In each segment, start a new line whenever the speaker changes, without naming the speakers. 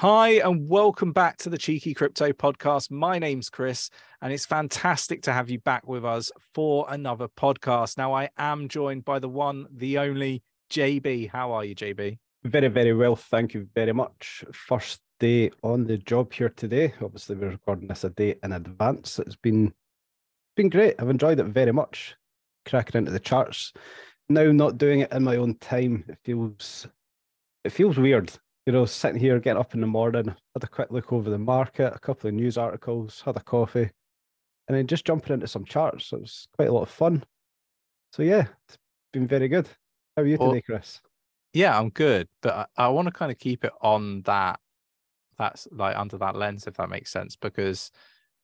Hi, and welcome back to the Cheeky Crypto Podcast. My name's Chris, and it's fantastic to have you back with us for another podcast. Now, I am joined by the one, the only JB. How are you, JB?
Very, very well. Thank you very much. First day on the job here today. Obviously, we're recording this a day in advance. It's been been great. I've enjoyed it very much. Cracking into the charts. Now, not doing it in my own time, it feels it feels weird you know, sitting here, getting up in the morning, had a quick look over the market, a couple of news articles, had a coffee, and then just jumping into some charts. So it was quite a lot of fun. So yeah, it's been very good. How are you well, today, Chris?
Yeah, I'm good, but I, I want to kind of keep it on that. That's like under that lens, if that makes sense, because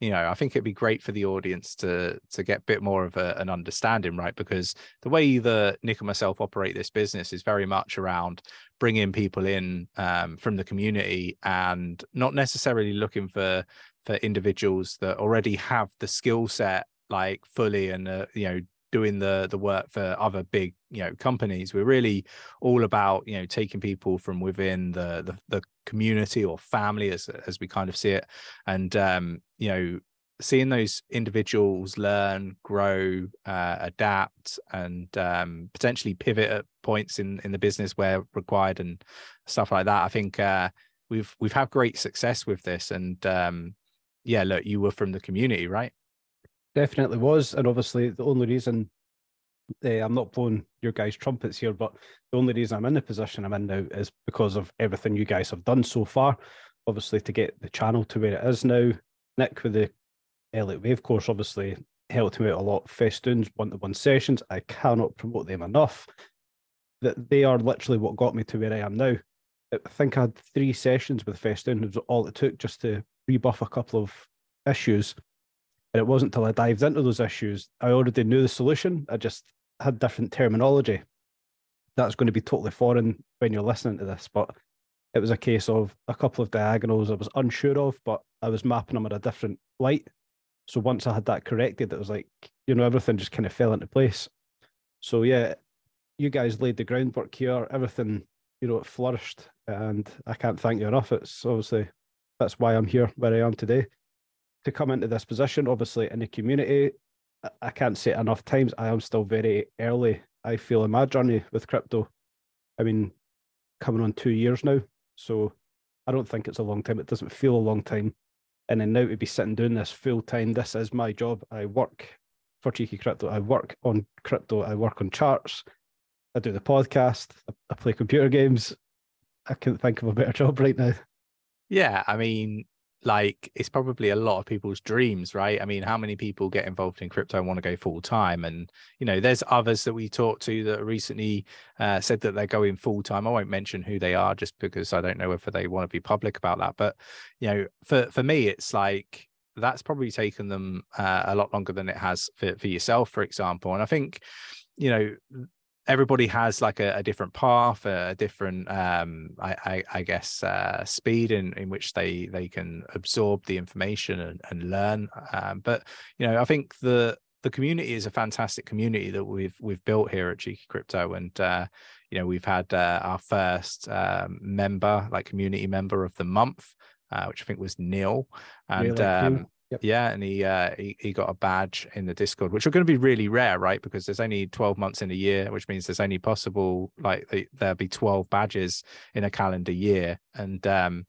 you know i think it'd be great for the audience to to get a bit more of a, an understanding right? Because the way that nick and myself operate this business is very much around bringing people in um, from the community and not necessarily looking for for individuals that already have the skill set like fully and uh, you know doing the the work for other big you know companies we're really all about you know taking people from within the the, the community or family as as we kind of see it. And um you know seeing those individuals learn grow uh, adapt and um, potentially pivot at points in in the business where required and stuff like that i think uh, we've we've had great success with this. And um, yeah look you were from the community right?
Definitely was, and obviously the only reason uh, I'm not blowing your guys' trumpets here, but the only reason I'm in the position I'm in now is because of everything you guys have done so far. Obviously, to get the channel to where it is now, Nick with the Elliott Wave course obviously helped me out a lot. Festoons one-to-one sessions, I cannot promote them enough. That they are literally what got me to where I am now. I think I had three sessions with Festoon. It was all it took just to rebuff a couple of issues and it wasn't until I dived into those issues, I already knew the solution. I just had different terminology. That's going to be totally foreign when you're listening to this, but it was a case of a couple of diagonals I was unsure of, but I was mapping them at a different light. So once I had that corrected, it was like, you know, everything just kind of fell into place. So yeah, you guys laid the groundwork here. Everything, you know, it flourished. And I can't thank you enough. It's obviously that's why I'm here where I am today to come into this position. Obviously, in the community, I can't say it enough times. I am still very early. I feel in my journey with crypto. I mean, coming on two years now, so I don't think it's a long time. It doesn't feel a long time. And then now to be sitting doing this full time, this is my job. I work for Cheeky Crypto. I work on crypto. I work on charts. I do the podcast. I play computer games. I can't think of a better job right now.
Yeah, I mean, like it's probably a lot of people's dreams right? I mean how many people get involved in crypto and want to go full time? And you know there's others that we talked to that recently uh, said that they're going full time. I won't mention who they are just because i don't know whether they want to be public about that. But you know for for me it's like that's probably taken them uh, a lot longer than it has for, for yourself for example. And i think you know everybody has like a, a different path, a different, um, I, I, I guess, uh, speed in, in which they they can absorb the information and, and learn. Um, but you know, I think the the community is a fantastic community that we've we've built here at Cheeky Crypto, and uh, you know, we've had uh, our first um, member, like community member of the month, uh, which I think was Neil, and. Um, Yep. Yeah, and he, uh, he he got a badge in the Discord, which are going to be really rare, right? Because there's only 12 months in a year, which means there's only possible like there'll be 12 badges in a calendar year, and um,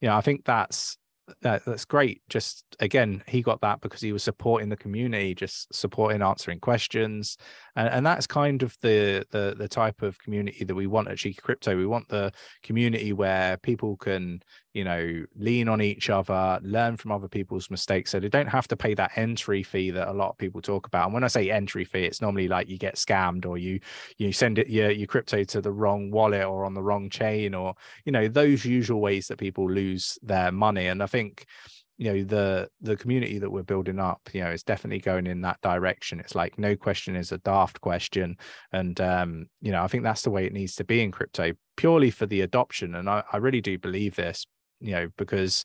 you know I think that's that, that's great. Just again, he got that because he was supporting the community, just supporting answering questions, and, and that's kind of the, the the type of community that we want at Cheeky Crypto. We want the community where people can, you know, lean on each other, learn from other people's mistakes, so they don't have to pay that entry fee that a lot of people talk about. And when I say entry fee, it's normally like you get scammed or you you send it your your crypto to the wrong wallet or on the wrong chain or you know those usual ways that people lose their money. And I think you know the the community that we're building up you know is definitely going in that direction. It's like no question is a daft question. And um you know i think that's the way it needs to be in crypto purely for the adoption. And i, I really do believe this you know because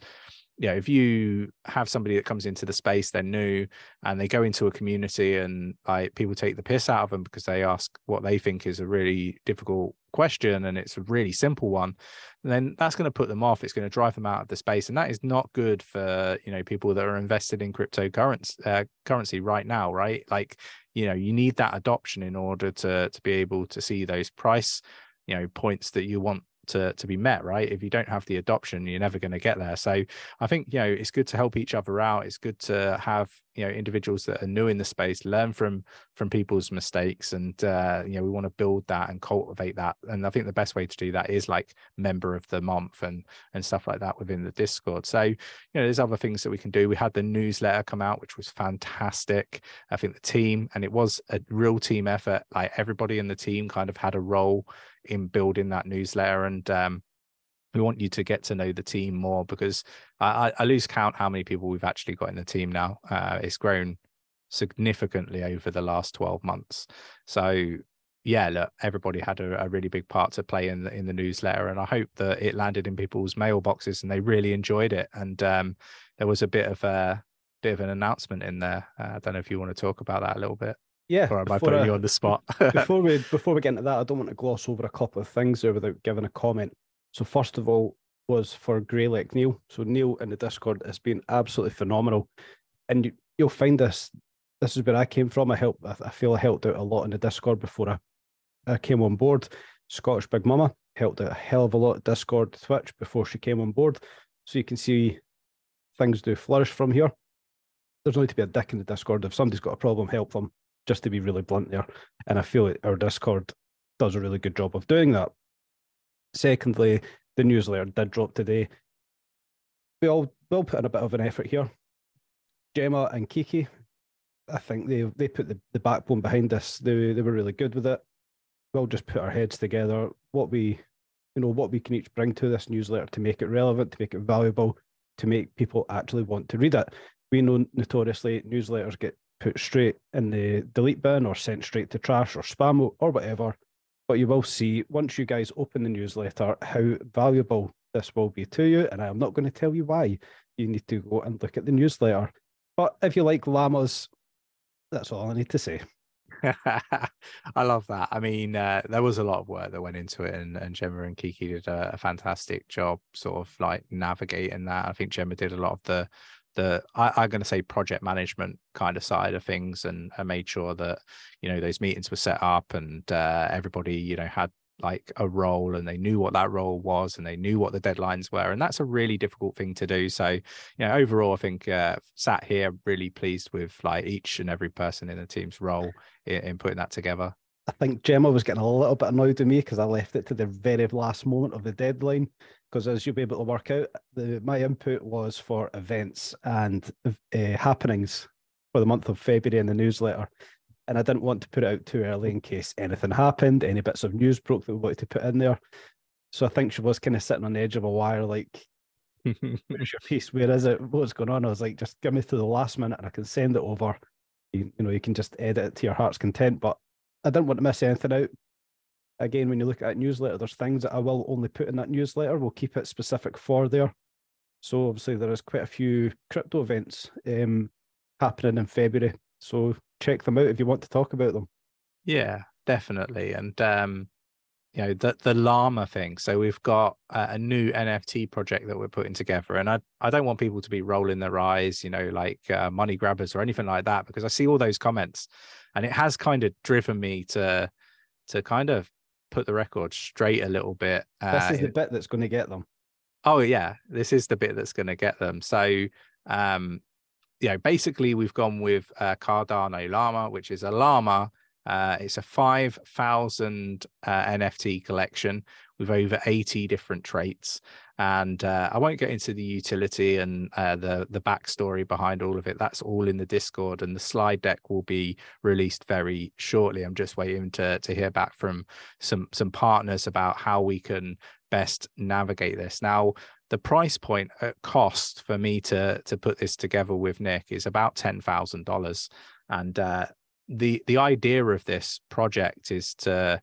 you know if you have somebody that comes into the space they're new and they go into a community and like people take the piss out of them because they ask what they think is a really difficult question and it's a really simple one then that's going to put them off. It's going to drive them out of the space. And that is not good for you know people that are invested in cryptocurrency uh, currency right now right? Like you know you need that adoption in order to to be able to see those price you know points that you want to to be met right? If you don't have the adoption you're never going to get there. So i think you know it's good to help each other out. It's good to have you know individuals that are new in the space learn from from people's mistakes and uh you know we want to build that and cultivate that. And i think the best way to do that is like member of the month and and stuff like that within the discord. So you know there's other things that we can do. We had the newsletter come out which was fantastic. I think the team and it was a real team effort. Like everybody in the team kind of had a role in building that newsletter and um, we want you to get to know the team more because I, I, lose count how many people we've actually got in the team now. Uh, it's grown significantly over the last 12 months. So yeah, look, everybody had a, a, really big part to play in the, in the newsletter, and I hope that it landed in people's mailboxes and they really enjoyed it. And um, there was a bit of a bit of an announcement in there. Uh, I don't know if you want to talk about that a little bit.
Yeah.
Or am I putting I, you on the spot?
before we before we get into that, I don't want to gloss over a couple of things there without giving a comment. So first of all, was for Greylake Neil. So Neil in the Discord has been absolutely phenomenal, and you, will find this. This is where I came from. I helped. I feel I helped out a lot in the Discord before I, I came on board. Scottish Big Mama helped out a hell of a lot Discord, Twitch before she came on board. So you can see things do flourish from here. There's no need to be a dick in the Discord. If somebody's got a problem, help them just to be really blunt there. And I feel like our Discord does a really good job of doing that. Secondly, the newsletter did drop today. We all will put in a bit of an effort here. Gemma and Kiki, I think they they put the, the backbone behind this. They they were really good with it. We'll just put our heads together. What we you know what we can each bring to this newsletter to make it relevant, to make it valuable, to make people actually want to read it. We know notoriously newsletters get put straight in the delete bin or sent straight to trash or spam or whatever. But you will see once you guys open the newsletter how valuable this will be to you. And I'm not going to tell you why. You need to go and look at the newsletter. But if you like llamas, that's all I need to say.
I love that. I mean, uh, there was a lot of work that went into it, and, and Gemma and Kiki did a, a, fantastic job, sort of like navigating that. I think Gemma did a lot of the the I, am going to say project management kind of side of things and, and made sure that you know those meetings were set up and uh, everybody you know had like a role and they knew what that role was and they knew what the deadlines were. And that's a really difficult thing to do. So you know overall i think uh, sat here really pleased with like each and every person in the team's role in, in putting that together
I think Gemma was getting a little bit annoyed with me because I left it to the very last moment of the deadline because as you'll be able to work out, the, my input was for events and uh, happenings for the month of February in the newsletter. And I didn't want to put it out too early in case anything happened, any bits of news broke that we wanted to put in there. So I think she was kind of sitting on the edge of a wire, like, where's your piece? Where is it? What's going on? I was like, just give me to the last minute and I can send it over. You, you know, you can just edit it to your heart's content. But I didn't want to miss anything out again, when you look at newsletter, there's things that I will only put in that newsletter. We'll keep it specific for there. So obviously there is quite a few crypto events um, happening in February. So check them out if you want to talk about them.
Yeah, definitely. And um, you know the the llama thing. So we've got a, a new NFT project that we're putting together, and I I don't want people to be rolling their eyes, you know, like uh, money grabbers or anything like that, because I see all those comments, and it has kind of driven me to to kind of put the record straight a little bit.
Uh, this is the bit that's going to get them.
Oh yeah, this is the bit that's going to get them. So, um, you know, basically we've gone with uh, Cardano Llama, which is a llama. Uh, it's a five thousand uh, NFT collection with over eighty different traits, and uh, I won't get into the utility and uh, the the backstory behind all of it. That's all in the Discord, and the slide deck will be released very shortly. I'm just waiting to to hear back from some some partners about how we can best navigate this. Now, the price point at cost for me to to put this together with Nick is about ten thousand dollars, and uh, the the idea of this project is to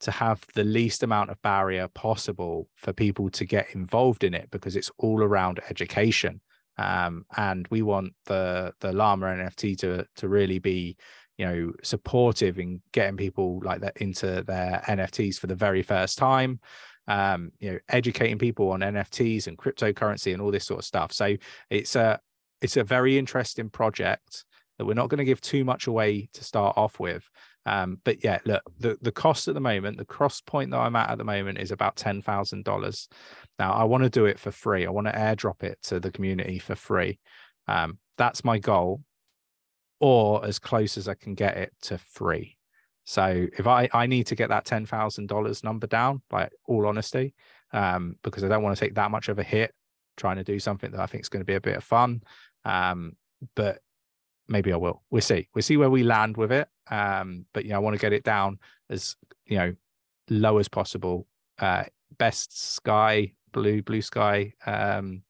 to have the least amount of barrier possible for people to get involved in it because it's all around education. Um, and we want the the llama nft to to really be you know supportive in getting people like that into their nfts for the very first time. Um you know educating people on nfts and cryptocurrency and all this sort of stuff. So it's a it's a very interesting project that we're not going to give too much away to start off with um but yeah look the the cost at the moment the cross point that i'm at at the moment is about ten thousand dollars now i want to do it for free i want to airdrop it to the community for free um that's my goal or as close as I can get it to free. So if I I need to get that ten thousand dollars number down, like all honesty, um, because I don't want to take that much of a hit trying to do something that I think is going to be a bit of fun. Um, but maybe I will. We'll see. We'll see where we land with it. Um, but you know, I want to get it down as you know low as possible. Uh, best sky, blue, blue sky um,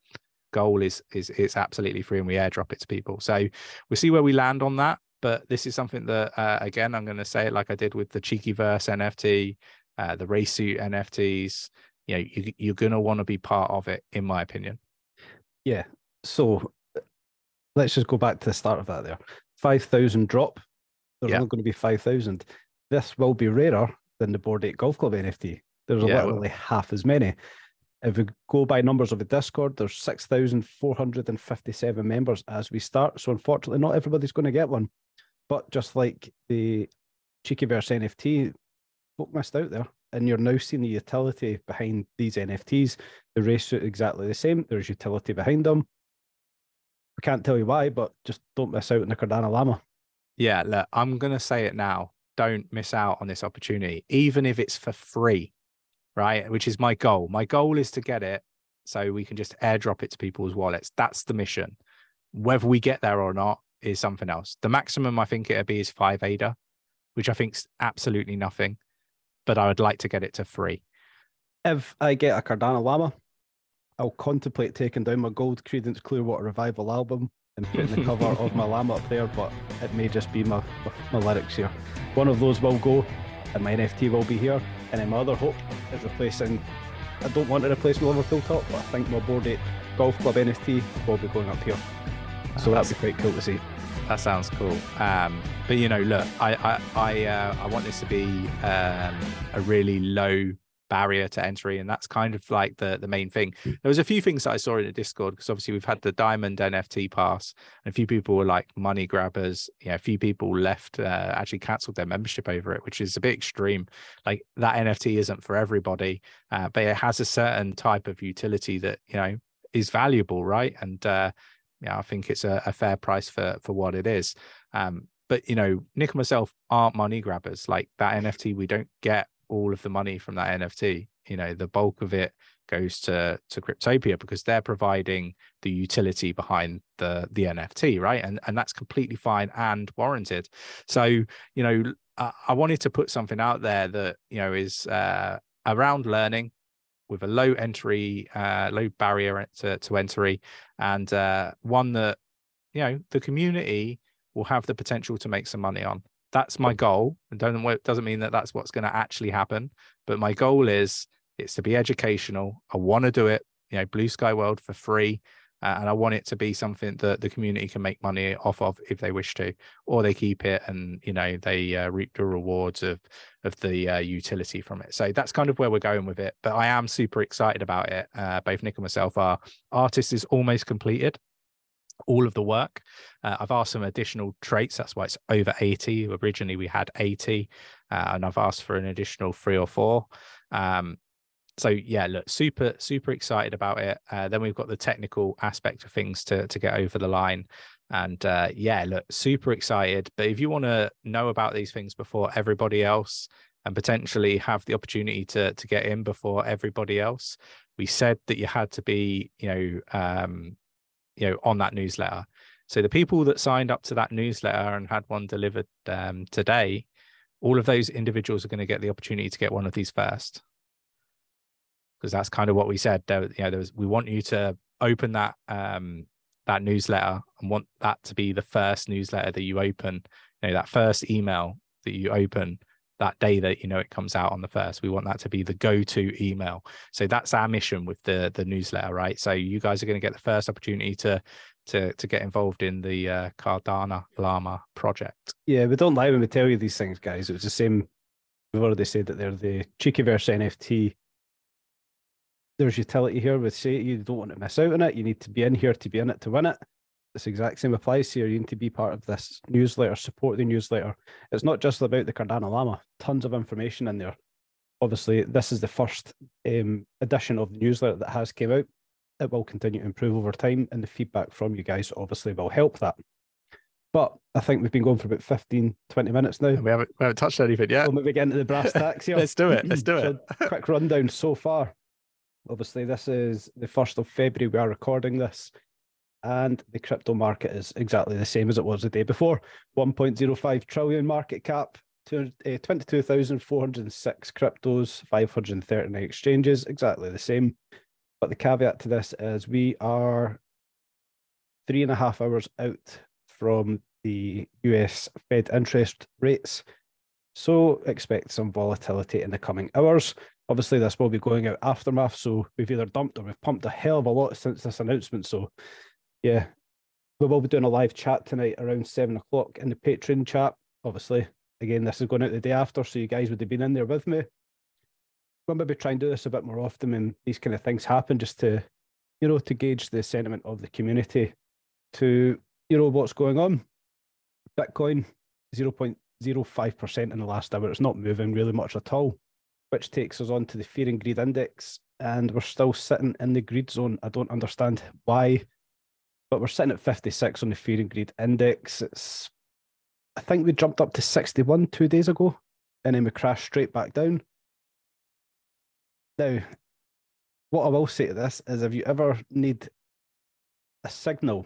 goal is is it's absolutely free and we airdrop it to people. So we'll see where we land on that. But this is something that uh, again I'm going to say it like I did with the cheeky verse NFT, uh, the race suit NFTs. You know, you, you're going to want to be part of it, in my opinion.
Yeah. So let's just go back to the start of that. There, five thousand drop. There's yeah. only going to be five thousand. This will be rarer than the Bored Ape Golf Club NFT. There's yeah, literally half as many. If we go by numbers of the Discord, there's 6,457 members as we start. So unfortunately, not everybody's going to get one. But just like the Cheekyverse NFT, folk missed out there. And you're now seeing the utility behind these NFTs. The race suit exactly the same. There's utility behind them. I can't tell you why, but just don't miss out on the Cardano Llama.
Yeah, look, I'm going to say it now. Don't miss out on this opportunity, even if it's for free right? Which is my goal. My goal is to get it so we can just airdrop it to people's wallets. That's the mission. Whether we get there or not is something else. The maximum I think it'd be is five ADA, which I think's absolutely nothing. But I would like to get it to free.
If I get a Cardano Llama, I'll contemplate taking down my gold Creedence Clearwater Revival album and putting the cover of my llama up there, but it may just be my, my, lyrics here. One of those will go, and my NFT will be here. And then my other hope is replacing. I don't want to replace my Liverpool top, but I think my Bored Ape Golf Club NFT will be going up here. So that'd be quite cool to see.
That sounds cool. Um, but you know, look, I I I, uh, I want this to be um, a really low barrier to entry and that's kind of like the the main thing. There was a few things that i saw in the discord because obviously we've had the diamond nft pass and a few people were like money grabbers. You know a few people left uh, actually cancelled their membership over it which is a bit extreme. Like that nft isn't for everybody uh, but it has a certain type of utility that you know is valuable right? And uh yeah i think it's a, a fair price for for what it is. Um but you know nick and myself aren't money grabbers. Like that nft we don't get all of the money from that NFT. You know, the bulk of it goes to to Cryptopia because they're providing the utility behind the the NFT, right? And and that's completely fine and warranted. So you know, I, I wanted to put something out there that you know is uh, around learning with a low entry, uh, low barrier to, to entry, and uh, one that you know the community will have the potential to make some money on that's my goal. And don't doesn't mean that that's what's going to actually happen, but my goal is it's to be educational. I want to do it, you know, Blue Sky World for free. Uh, and I want it to be something that the community can make money off of if they wish to, or they keep it and you know they uh, reap the rewards of of the uh, utility from it. So that's kind of where we're going with it. But I am super excited about it. Uh, both Nick and myself are. Artist is almost completed all of the work. Uh, I've asked some additional traits. That's why it's over 80. Originally, we had 80, uh, and I've asked for an additional three or four. Um, so yeah, look, super, super excited about it. Uh, then we've got the technical aspect of things to to get over the line, and uh, yeah, look, super excited. But if you want to know about these things before everybody else, and potentially have the opportunity to to get in before everybody else, we said that you had to be, you know, um, you know on that newsletter. So the people that signed up to that newsletter and had one delivered um, today all of those individuals are going to get the opportunity to get one of these first. Because that's kind of what we said. There you know there was we want you to open that um that newsletter and want that to be the first newsletter that you open you know that first email that you open that day that you know it comes out on the first we want that to be the go-to email so that's our mission with the the newsletter right so you guys are going to get the first opportunity to to to get involved in the uh, Cardano Llama project.
Yeah, we don't lie when we tell you these things, guys. It was the same. We've already said that they're the Cheekyverse NFT. There's utility here with say you don't want to miss out on it. You need to be in here to be in it to win it. This exact same applies here. You need to be part of this newsletter, support the newsletter. It's not just about the Cardano Llama. Tons of information in there. Obviously, this is the first um, edition of the newsletter that has came out it will continue to improve over time, and the feedback from you guys obviously will help that. But I think we've been going for about 15, 20 minutes now.
We haven't, we haven't touched anything yet.
We'll maybe get into the brass tacks here.
Let's do it. Let's do
so
it.
quick rundown so far. Obviously, this is the 1st of February. We are recording this. And the crypto market is exactly the same as it was the day before 1.05 trillion market cap, uh, 22,406 cryptos, 539 exchanges, exactly the same. But the caveat to this is we are three and a half hours out from the US Fed interest rates. So expect some volatility in the coming hours. Obviously, this will be going out aftermath. So we've either dumped or we've pumped a hell of a lot since this announcement. So, yeah, we will be doing a live chat tonight around seven o'clock in the Patreon chat. Obviously, again, this is going out the day after. So you guys would have been in there with me we'll maybe try and do this a bit more often when these kind of things happen, just to, you know, to gauge the sentiment of the community to, you know, what's going on. Bitcoin, 0.05% in the last hour. It's not moving really much at all, which takes us on to the fear and greed index. And we're still sitting in the greed zone. I don't understand why, but we're sitting at 56 on the fear and greed index. It's, I think we jumped up to 61 two days ago, and then we crashed straight back down. Now, what I will say to this is if you ever need a signal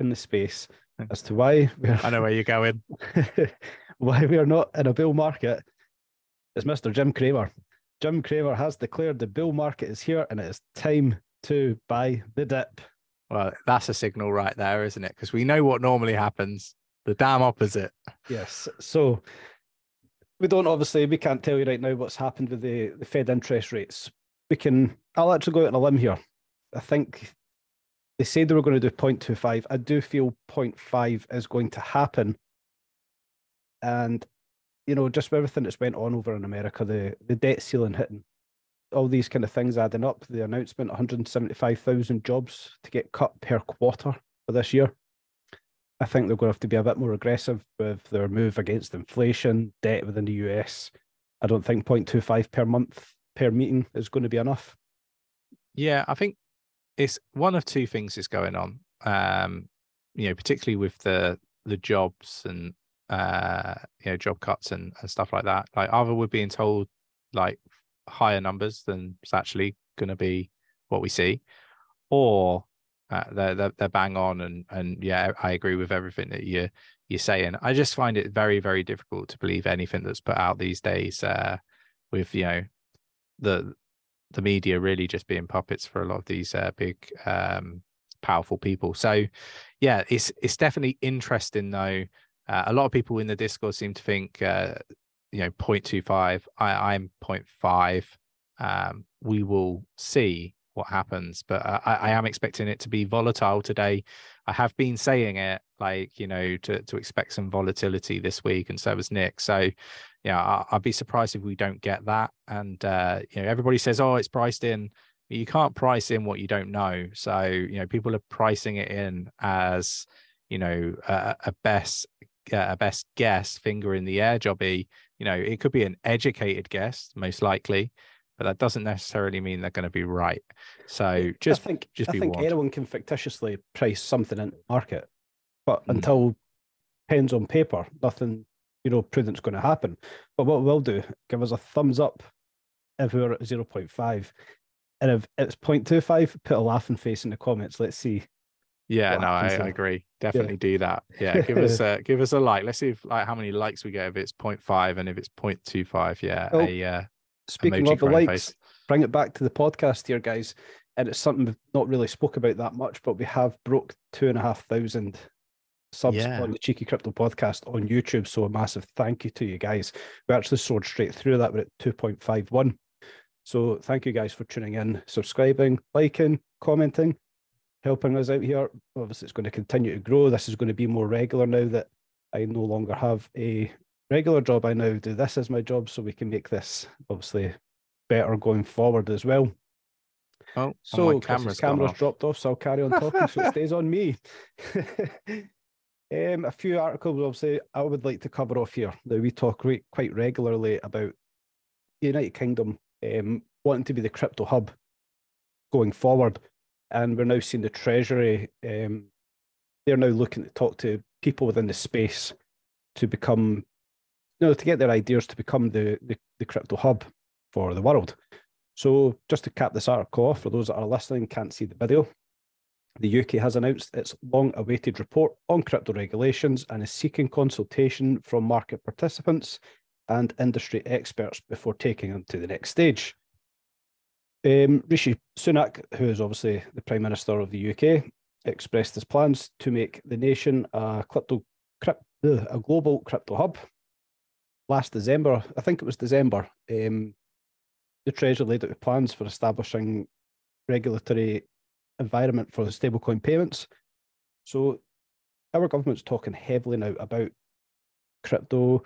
in the space hmm. as to why
we're I know where you're going.
why we are not in a bull market, it's Mr. Jim Cramer. Jim Cramer has declared the bull market is here and it is time to buy the dip.
Well, that's a signal right there, isn't it? Because we know what normally happens. The damn opposite.
Yes. So we don't obviously we can't tell you right now what's happened with the, the Fed interest rates. We can I'll actually go out on a limb here. I think they said they were going to do 0.25. I do feel 0.5 is going to happen. And you know, just with everything that's went on over in America, the, the debt ceiling hitting, all these kind of things adding up, the announcement 175,000 jobs to get cut per quarter for this year. I think they're going to have to be a bit more aggressive with their move against inflation, debt within the US. I don't think 0.25 per month per meeting is going to be enough.
Yeah, I think it's one of two things is going on. Um, you know, particularly with the the jobs and uh, you know, job cuts and, and stuff like that. Like either we're being told like higher numbers than it's actually going to be what we see, or uh, they're, they're, they're bang on and and yeah i agree with everything that you you're saying. I just find it very very difficult to believe anything that's put out these days uh, with you know the the media really just being puppets for a lot of these uh, big um, powerful people. So yeah it's it's definitely interesting though. Uh, a lot of people in the discord seem to think uh, you know 0.25 i i'm 0.5 um, we will see what happens. But uh, I, I, am expecting it to be volatile today. I have been saying it, like you know, to to expect some volatility this week, and so was Nick. So, yeah, I, I'd be surprised if we don't get that. And uh, you know, everybody says, "Oh, it's priced in." You can't price in what you don't know. So, you know, people are pricing it in as you know a, a best a best guess, finger in the air jobby. You know, it could be an educated guess, most likely but that doesn't necessarily mean they're going to be right. So just
I think
just be.
I think
warned.
anyone can fictitiously price something in the market, but mm. until pens on paper, nothing you know prudent's going to happen. But what we'll do, give us a thumbs up if we're at zero point five, and if it's 0.25, put a laughing face in the comments. Let's see.
Yeah, no, I, I, agree. Definitely yeah. do that. Yeah, give us a give us a like. Let's see if like how many likes we get if it's 0.5 and if it's 0.25. Yeah, oh, a uh,
Speaking of the likes, face. bring it back to the podcast here, guys. And it's something we've not really spoke about that much, but we have broke two and a half thousand subs yeah. on the Cheeky Crypto podcast on YouTube. So a massive thank you to you guys. We actually soared straight through that. We're at 2.51. So thank you guys for tuning in, subscribing, liking, commenting. Helping us out here. Obviously, it's going to continue to grow. This is going to be more regular now that I no longer have a regular job. I now do this as my job, so we can make this obviously better going forward as well.
Oh,
so camera's, camera's dropped off, so I'll carry on talking so it stays on me. um, a few articles, obviously, I would like to cover off here. That we talk re- quite regularly about the United Kingdom um, wanting to be the crypto hub going forward, and we're now seeing the Treasury. Um, they're now looking to talk to people within the space to become, you know, to get their ideas to become the, the, the crypto hub for the world. So, just to cap this article off, for those that are listening, can't see the video, the UK has announced its long awaited report on crypto regulations and is seeking consultation from market participants and industry experts before taking them to the next stage. Um, Rishi Sunak, who is obviously the Prime Minister of the UK, expressed his plans to make the nation a crypto, crypt, a global crypto hub. Last December, I think it was December, um, the Treasury laid out plans for establishing regulatory environment for stablecoin payments. So our government's talking heavily now about crypto,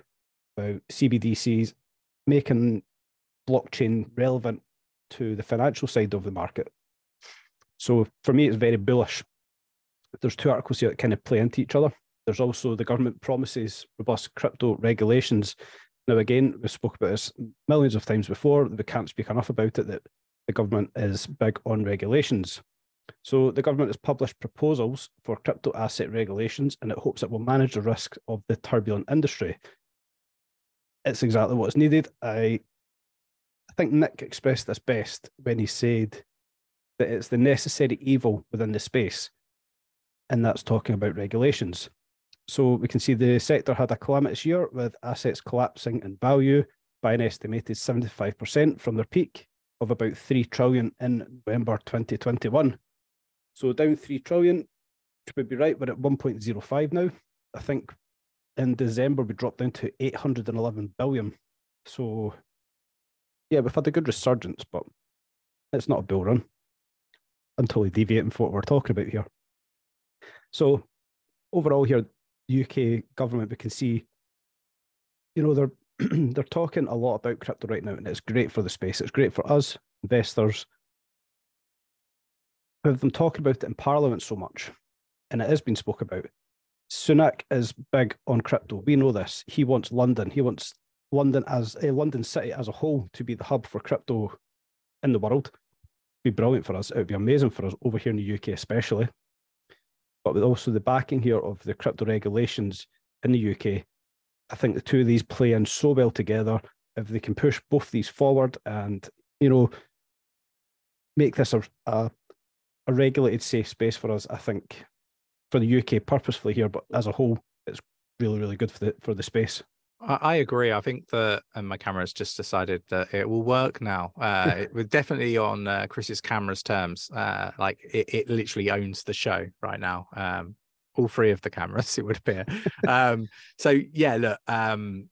about CBDCs, making blockchain relevant to the financial side of the market. So for me, it's very bullish. There's two articles here that kind of play into each other. There's also the government promises robust crypto regulations now, again, we spoke about this millions of times before. We can't speak enough about it that the government is big on regulations. So the government has published proposals for crypto asset regulations and it hopes it will manage the risk of the turbulent industry. It's exactly what's needed. I, I think Nick expressed this best when he said that it's the necessary evil within the space, and that's talking about regulations. So we can see the sector had a calamitous year with assets collapsing in value by an estimated 75% from their peak of about 3 trillion in November 2021. So down 3 trillion, could be right, we're at 1.05 now. I think in December we dropped down to 811 billion. So yeah, we've had a good resurgence, but it's not a bull run. I'm totally deviating from what we're talking about here. So overall here, UK government, we can see, you know, they're they're talking a lot about crypto right now, and it's great for the space. It's great for us investors. With them talking about it in Parliament so much, and it has been spoke about. Sunak is big on crypto. We know this. He wants London. He wants London as a London city as a whole to be the hub for crypto in the world. Be brilliant for us. It would be amazing for us over here in the UK, especially but with also the backing here of the crypto regulations in the UK, I think the two of these play in so well together. If they can push both these forward and, you know, make this a, a, a regulated safe space for us, I think for the UK purposefully here, but as a whole, it's really, really good for the for the space.
I, agree. I think that, and my camera's just decided that it will work now. Uh, it was definitely on uh, Chris's camera's terms. Uh, like it, it literally owns the show right now. Um, all three of the cameras, it would appear. um, so yeah, look, um,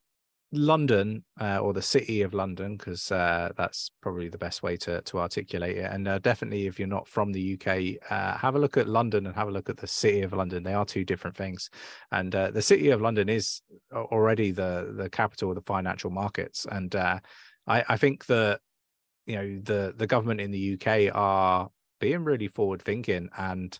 London uh, or the city of London, because uh, that's probably the best way to to articulate it. And uh, definitely, if you're not from the UK, uh, have a look at London and have a look at the city of London. They are two different things. And uh, the city of London is already the the capital of the financial markets. And uh, I, I think that you know the the government in the UK are being really forward thinking and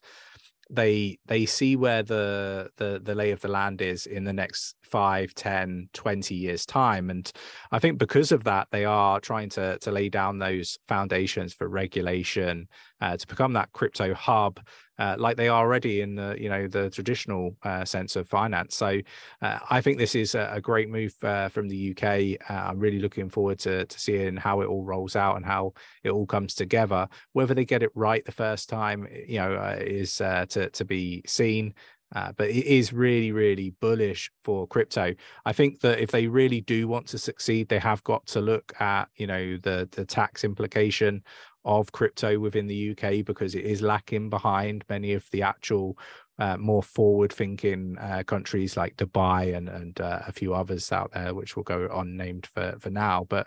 they they see where the the the lay of the land is in the next 5 10 20 years time. And i think because of that they are trying to to lay down those foundations for regulation uh, to become that crypto hub uh, like they are already in the you know the traditional uh, sense of finance. So uh, I think this is a, a great move uh, from the UK. Uh, I'm really looking forward to to seeing how it all rolls out and how it all comes together. Whether they get it right the first time, you know, is to to be seen. Uh, but it is really, really bullish for crypto. I think that if they really do want to succeed, they have got to look at, you know, the the tax implication of crypto within the UK because it is lacking behind many of the actual uh, more forward-thinking uh, countries like Dubai and and uh, a few others out there, which will go unnamed for for now. But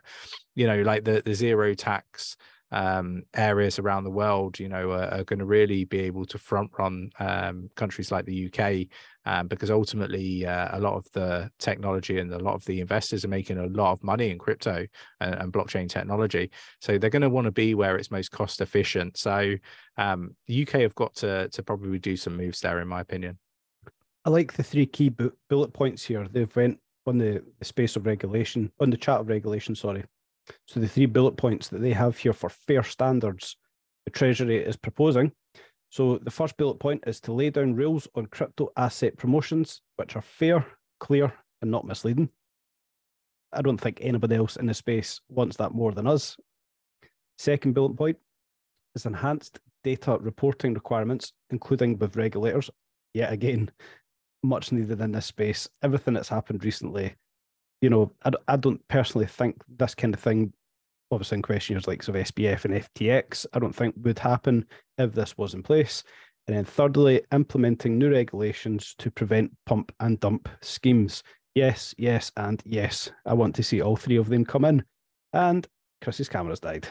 you know, like the the zero tax um, areas around the world, you know, are, are going to really be able to front run um, countries like the UK, um, because ultimately uh, a lot of the technology and a lot of the investors are making a lot of money in crypto and, and blockchain technology. So they're going to want to be where it's most cost efficient. So um, the UK have got to to probably do some moves there, in my opinion.
I like the three key bu- bullet points here. They've went on the, space of regulation, on the chat of regulation, sorry. So the three bullet points that they have here for fair standards, the Treasury is proposing. So the first bullet point is to lay down rules on crypto asset promotions, which are fair, clear, and not misleading. I don't think anybody else in the space wants that more than us. Second bullet point is enhanced data reporting requirements, including with regulators. Yet again, much needed in this space. Everything that's happened recently, you know, I, I don't personally think this kind of thing, obviously in question years like of SBF and FTX, I don't think would happen if this was in place. And then thirdly, implementing new regulations to prevent pump and dump schemes. Yes, yes, and yes. I want to see all three of them come in. And Chris's camera's died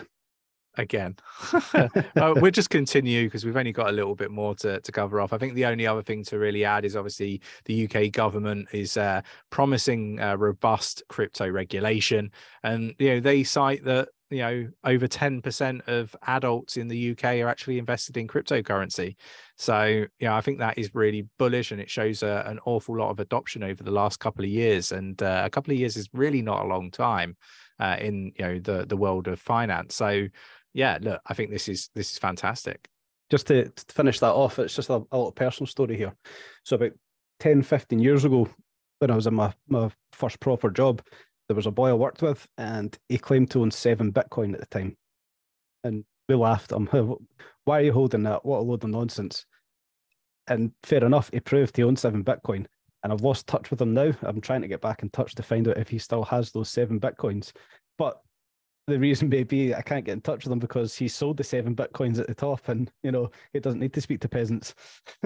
again. uh, we'll just continue because we've only got a little bit more to, to cover off. I think the only other thing to really add is obviously the UK government is uh, promising uh, robust crypto regulation, and you know they cite that you know over 10% of adults in the UK are actually invested in cryptocurrency. So you know I think that is really bullish, and it shows uh, an awful lot of adoption over the last couple of years, and uh, a couple of years is really not a long time. Uh, in you know the the world of finance. So yeah, look, I think this is this is fantastic.
Just to, to finish that off, it's just a, a little personal story here. So about 10, 15 years ago, when I was in my, my first proper job, there was a boy I worked with, and he claimed to own seven Bitcoin at the time. And we laughed at him. Why are you holding that? What a load of nonsense. And fair enough, he proved he owned seven Bitcoin. And I've lost touch with him now. I'm trying to get back in touch to find out if he still has those seven Bitcoins. But the reason may be I can't get in touch with him because he sold the seven bitcoins at the top, and you know he doesn't need to speak to peasants.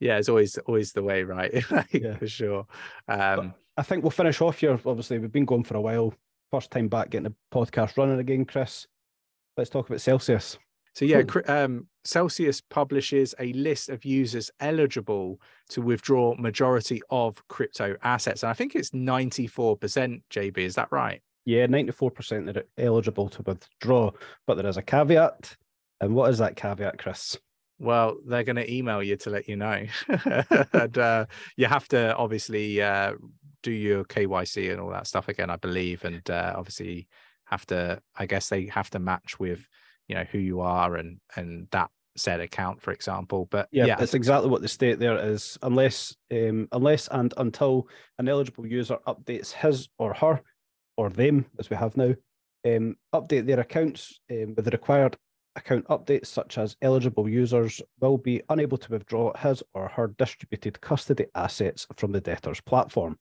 yeah, it's always always the way, right? yeah. for sure. Um,
I think we'll finish off here. Obviously, we've been going for a while. First time back getting the podcast running again, Chris. Let's talk about Celsius.
So yeah, um, Celsius publishes a list of users eligible to withdraw majority of crypto assets, and I think it's ninety four percent. JB, is that right?
Yeah, 94% are eligible to withdraw, but there is a caveat. And what is that caveat, Chris?
Well, they're going to email you to let you know. and uh, you have to obviously uh, do your KYC and all that stuff again, I believe. And uh, obviously have to, I guess they have to match with, you know, who you are and and that said account, for example. But
yeah, yeah. that's exactly what the state there is. Unless, um, unless and until an eligible user updates his or her or them, as we have now, um, update their accounts um, with the required account updates, such as eligible users will be unable to withdraw his or her distributed custody assets from the debtor's platform.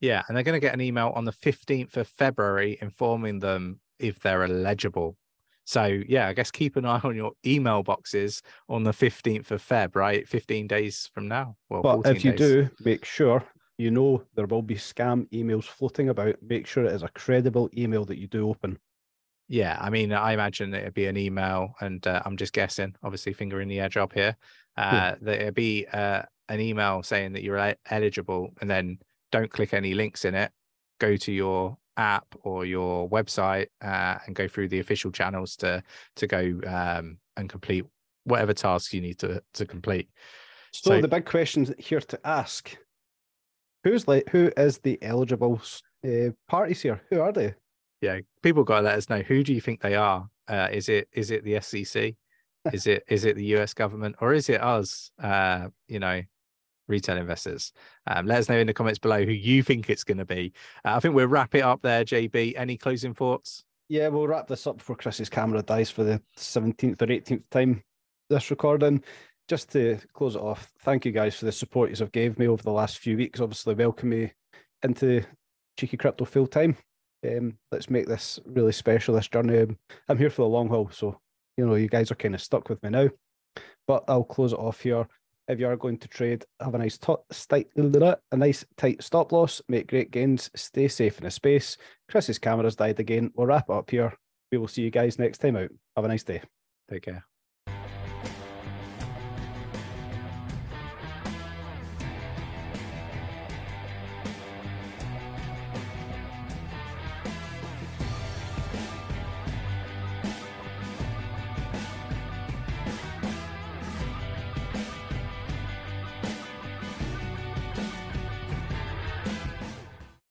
Yeah, and they're going to get an email on the 15th of February informing them if they're eligible. So, yeah, I guess keep an eye on your email boxes on the 15th of Feb, right? 15 days from now.
Well, but if you days. do, make sure you know there will be scam emails floating about. Make sure it is a credible email that you do open.
Yeah, I mean, I imagine it'd be an email, and uh, I'm just guessing, obviously, finger in the air job here. Uh, yeah. That it'd be uh, an email saying that you're eligible, and then don't click any links in it. Go to your app or your website uh, and go through the official channels to to go um, and complete whatever tasks you need to to complete.
So, so the big question here to ask who's like who is the eligible uh, parties here? Who are they?
Yeah, people got to let us know. Who do you think they are? Uh, is it is it the SEC? is it is it the US government or is it us? Uh, you know, retail investors. Um, let us know in the comments below who you think it's going to be. Uh, I think we'll wrap it up there. JB, any closing thoughts?
Yeah, we'll wrap this up before Chris's camera dies for the 17th or 18th time this recording just to close it off, thank you guys for the support you have gave me over the last few weeks. Obviously, welcome me into Cheeky Crypto full time. Um, let's make this really special. This journey, um, I'm here for the long haul, so you know you guys are kind of stuck with me now. But I'll close it off here. If you are going to trade, have a nice t- a nice tight stop loss, make great gains, stay safe in the space. Chris's camera's died again. We'll wrap up here. we will see you guys next time out. Have a nice day.
Take care.